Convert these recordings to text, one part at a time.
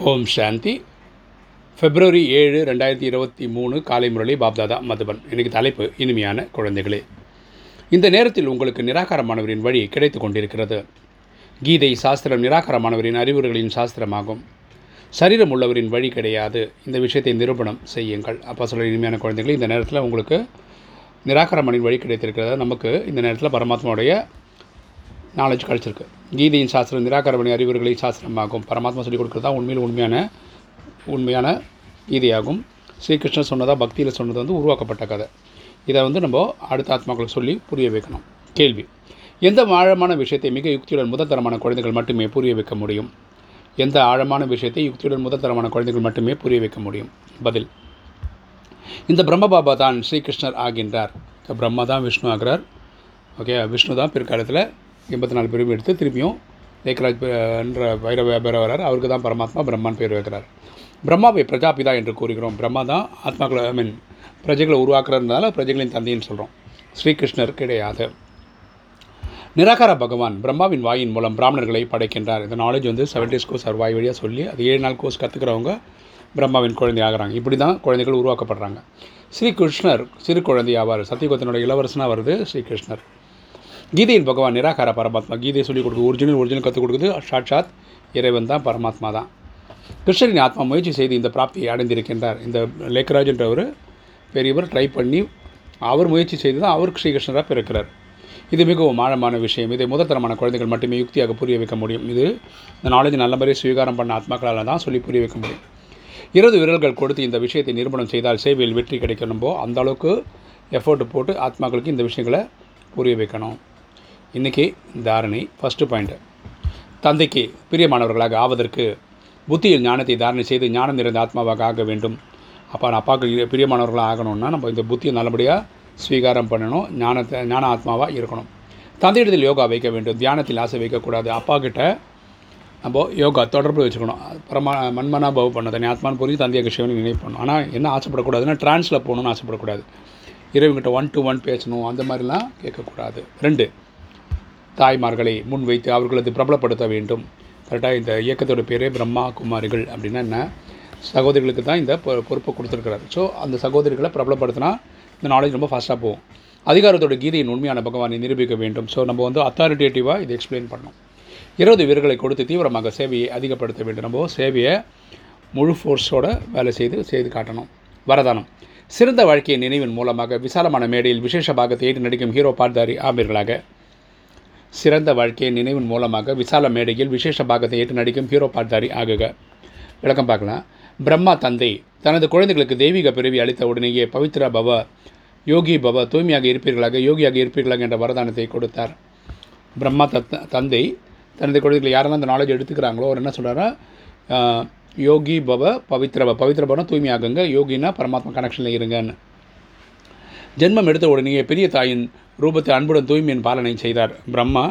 ஓம் சாந்தி. பிப்ரவரி ஏழு ரெண்டாயிரத்தி இருபத்தி மூணு காலை முரளி பாப்தாதா மதுபன். எனக்கு தலைப்பு இனிமையான குழந்தைகளே. இந்த நேரத்தில் உங்களுக்கு நிராகாரமானவரின் வழி கிடைத்து கொண்டிருக்கிறது. கீதை சாஸ்திரம் நிராகாரமானவரின் அறிவுரைகளின் சாஸ்திரமாகும். சரீரம் உள்ளவரின் வழி கிடையாது. இந்த விஷயத்தை நிரூபணம் செய்யுங்கள். அப்போ சொல்ல இனிமையான குழந்தைகளே இந்த நேரத்தில் உங்களுக்கு நிராகாரமானின் வழி கிடைத்திருக்கிறது? நமக்கு இந்த நேரத்தில் பரமாத்மாவுடைய நாலேஜ் கிடச்சிருக்கு. கீதையின் சாஸ்திரம் நிராகரபணி அறிவுரைகளின் சாஸ்திரமாகும். பரமாத்மா சொல்லிக் கொடுக்குறது தான் உண்மையில் உண்மையான உண்மையான கீதையாகும். ஸ்ரீகிருஷ்ணன் சொன்னதாக பக்தியில் சொன்னது வந்து உருவாக்கப்பட்ட கதை. இதை வந்து நம்ம அடுத்த ஆத்மாக்களுக்கு சொல்லி புரிய வைக்கணும். கேள்வி. எந்த ஆழமான விஷயத்தை மிக யுக்தியுடன் முதற்தரமான குழந்தைகள் மட்டுமே புரிய வைக்க முடியும்? எந்த ஆழமான விஷயத்தை யுக்தியுடன் முதற்தரமான குழந்தைகள் மட்டுமே புரிய வைக்க முடியும்? பதில். இந்த பிரம்மபாபா தான் ஸ்ரீகிருஷ்ணர் ஆகின்றார். இந்த பிரம்மா தான் விஷ்ணு ஆகிறார். ஓகே விஷ்ணு தான் பிற்காலத்தில் எண்பத்தி நாலு பேரும் எடுத்து திருப்பியும் ஏக்கராஜ் என்ற வைரவ வியாபாரம் அவருக்கு தான் பரமாத்மா பிரம்மான் பேர் வைக்கிறார். பிரம்மாவை பிரஜாபிதா என்று கூறுகிறோம். பிரம்மா தான் ஆத்மாக்களை ஐ மீன் பிரஜைகளை உருவாக்குறதுனால பிரஜைகளின் தந்தைன்னு சொல்கிறோம் ஸ்ரீகிருஷ்ணர் கிடையாது நிராகார பகவான் பிரம்மாவின் வாயின் மூலம் பிராமணர்களை படைக்கின்றார். இந்த நாலேஜ் வந்து செவன் டேஸ் கோர்ஸ் அவர் வாய் வழியாக சொல்லி அது ஏழு நாள் கோர்ஸ் கற்றுக்கிறவங்க பிரம்மாவின் குழந்தை ஆகிறாங்க. இப்படி தான் குழந்தைகள் உருவாக்கப்படுறாங்க. ஸ்ரீகிருஷ்ணர் சிறு குழந்தை ஆவார் சத்தியகுத்தனுடைய இளவரசனாக வருது ஸ்ரீகிருஷ்ணர். கீதையில் பகவான் நிராகார பரமாத்மா. கீதையை சொல்லிக் கொடுக்குது. ஒரிஜினல் ஒரிஜினல் கற்றுக் கொடுக்குது. சாட்சாத் இறைவன் தான் பரமாத்மா தான். கிருஷ்ணரின் ஆத்மா முயற்சி செய்து இந்த பிராப்தியை அடைந்திருக்கின்றார். இந்த லேக்கராஜ் என்றவர் பெரியவர் ட்ரை பண்ணி அவர் முயற்சி செய்து தான் அவர் ஸ்ரீகிருஷ்ணராக பிறக்கிறார். இது மிகவும் ஆழமான விஷயம். இதை முதற்தரமான குழந்தைகள் மட்டுமே யுக்தியாக புரிய வைக்க முடியும். இது இந்த நாலேஜ் நல்ல முறையை ஸ்வீகாரம் பண்ண ஆத்மாக்களால் தான் சொல்லி புரிய வைக்க முடியும். இருபது விரல்கள் கொடுத்து இந்த விஷயத்தை நிரூபணம் செய்தால் சேவையில் வெற்றி கிடைக்கணும்போ அந்த அளவுக்கு எஃபோர்ட் போட்டு ஆத்மாக்களுக்கு இந்த விஷயங்களை புரிய வைக்கணும். இன்றைக்கி தாரணை ஃபஸ்ட்டு பாயிண்ட்டு தந்தைக்கு பிரியமானவர்களாக ஆவதற்கு புத்தியில் ஞானத்தை தாரணை செய்து ஞானம் நிறைந்த ஆத்மாவாக ஆக வேண்டும். அப்போ அப்பாவுக்கு பிரியமானவர்களாக ஆகணும்னா நம்ம இந்த புத்தியை நல்லபடியாக ஸ்வீகாரம் பண்ணணும் ஞானத்தை ஞான ஆத்மாவாக இருக்கணும். தந்தையிடத்தில் யோகா வைக்க வேண்டும் தியானத்தில் ஆசை வைக்கக்கூடாது. அப்பா கிட்ட நம்ம யோகா தொடர்பு வச்சுக்கணும். பரமா மண்மனா பவ் பண்ண தனி ஆத்மான்னு புரிஞ்சு தந்தையாக சிவனை நினைவு பண்ணணும். ஆனால் என்ன ஆசைப்படக்கூடாதுன்னா ட்ரான்ஸில் போகணும்னு ஆசைப்படக்கூடாது. இறைவங்கிட்ட ஒன் டு ஒன் பேசணும் அந்த மாதிரிலாம் கேட்கக்கூடாது. ரெண்டு தாய்மார்களை முன் வைத்து அவர்களது பிரபலப்படுத்த வேண்டும். கரெக்டாக இந்த இயக்கத்தோட பேரே பிரம்மா குமாரிகள் அப்படின்னா என்ன? சகோதரிகளுக்கு தான் இந்த பொ- பொறுப்பை கொடுத்துருக்கிறார். ஸோ அந்த சகோதரிகளை பிரபலப்படுத்தினா இந்த நாலேஜ் ரொம்ப ஃபாஸ்ட்டாக போகும். அதிகாரத்தோட கீதையின் உண்மையான பகவானை நிரூபிக்க வேண்டும். ஸோ நம்ம வந்து அத்தாரிட்டேட்டிவாக இதை எக்ஸ்பிளைன் பண்ணணும். இருபது வீரர்களை கொடுத்து தீவிரமாக சேவையை அதிகப்படுத்த வேண்டும். நம்ம சேவையை முழு ஃபோர்ஸோட வேலை செய்து செய்து காட்டணும். வரதானம். சிறந்த வாழ்க்கையின் நினைவின் மூலமாக விசாலமான மேடையில் விசேஷ பாகத்தை ஏற்று நடிக்கும் ஹீரோ பார்த்தாரி ஆமீர்களாக சிறந்த வாழ்க்கையை நினைவின் மூலமாக விசால மேடையில் விசேஷ பாகத்தை ஏற்று நடிக்கும் ஹீரோ பாட்டாரி ஆகுக. விளக்கம் பார்க்கலாம். பிரம்மா தந்தை தனது குழந்தைகளுக்கு தெய்வீக பிறவி அளித்த உடனேயே பவித்ரா பவ யோகி பவ தூய்மையாக இருப்பீர்களாக யோகியாக இருப்பீர்களாக என்ற வரதானத்தை கொடுத்தார். பிரம்மா தத் தந்தை தனது குழந்தைகளை யாரெல்லாம் அந்த நாலேஜ் எடுத்துக்கிறாங்களோ அவர் என்ன சொல்கிறாரா யோகி பவ பவித்ர பவ பவித்ர தூய்மையாகுங்க யோகினா பரமாத்மா கனெக்ஷனில் இருங்கன்னு. ஜென்மம் எடுத்த உடனேயே பெரிய தாயின் ரூபத்தை அன்புடன் தூய்மையின் பாலனை செய்தார். பிரம்மா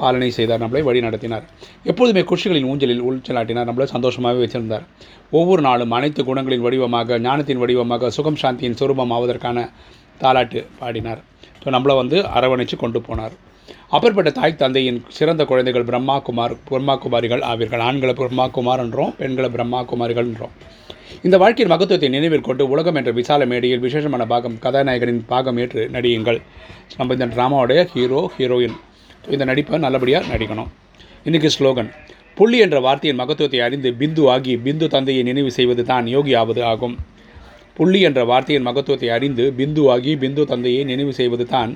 பாலனை செய்தார். நம்மளை வழி நடத்தினார். எப்போதுமே குஷிகளின் ஊஞ்சலில் உள்ச்சலாட்டினார் நம்மளை சந்தோஷமாகவே வச்சிருந்தார். ஒவ்வொரு நாளும் அனைத்து குணங்களின் வடிவமாக ஞானத்தின் வடிவமாக சுகம் சாந்தியின் சுரூபம் ஆவதற்கான தாலாட்டு பாடினார். ஸோ நம்மளை வந்து அரவணைச்சு கொண்டு போனார். அப்பேற்பட்ட தாய் தந்தையின் சிறந்த குழந்தைகள் பிரம்மா குமார் பிரம்மா குமாரிகள் ஆவீர்கள். ஆண்களை பிரம்மா குமார்ன்றோம் பெண்களை பிரம்மா குமாரிகள்ன்றோம் இந்த வாழ்க்கையின் மகத்துவத்தை நினைவில் கொண்டு உலகம் என்ற விசால மேடையில் விசேஷமான பாகம் கதாநாயகனின் பாகம் ஏற்று நடியுங்கள். நம்ம இந்த ட்ராமாவுடைய ஹீரோ ஹீரோயின். இந்த நடிப்பை நல்லபடியாக நடிக்கணும். இன்றைக்கி ஸ்லோகன். புள்ளி என்ற வார்த்தையின் மகத்துவத்தை அறிந்து பிந்து ஆகி பிந்து தந்தையை நினைவு செய்வது தான் யோகி ஆவது ஆகும். புள்ளி என்ற வார்த்தையின் மகத்துவத்தை அறிந்து பிந்து ஆகி பிந்து தந்தையை நினைவு செய்வது தான்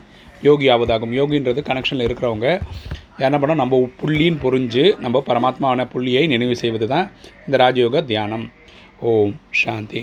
யோகி ஆவதாகும் யோகின்றது கனெக்ஷனில் இருக்கிறவங்க. என்ன பண்ணோம் நம்ம புள்ளின்னு புரிஞ்சு நம்ம பரமாத்மாவான புள்ளியை நினைவு செய்வது தான் இந்த ராஜயோக தியானம். ஓம் சாந்தி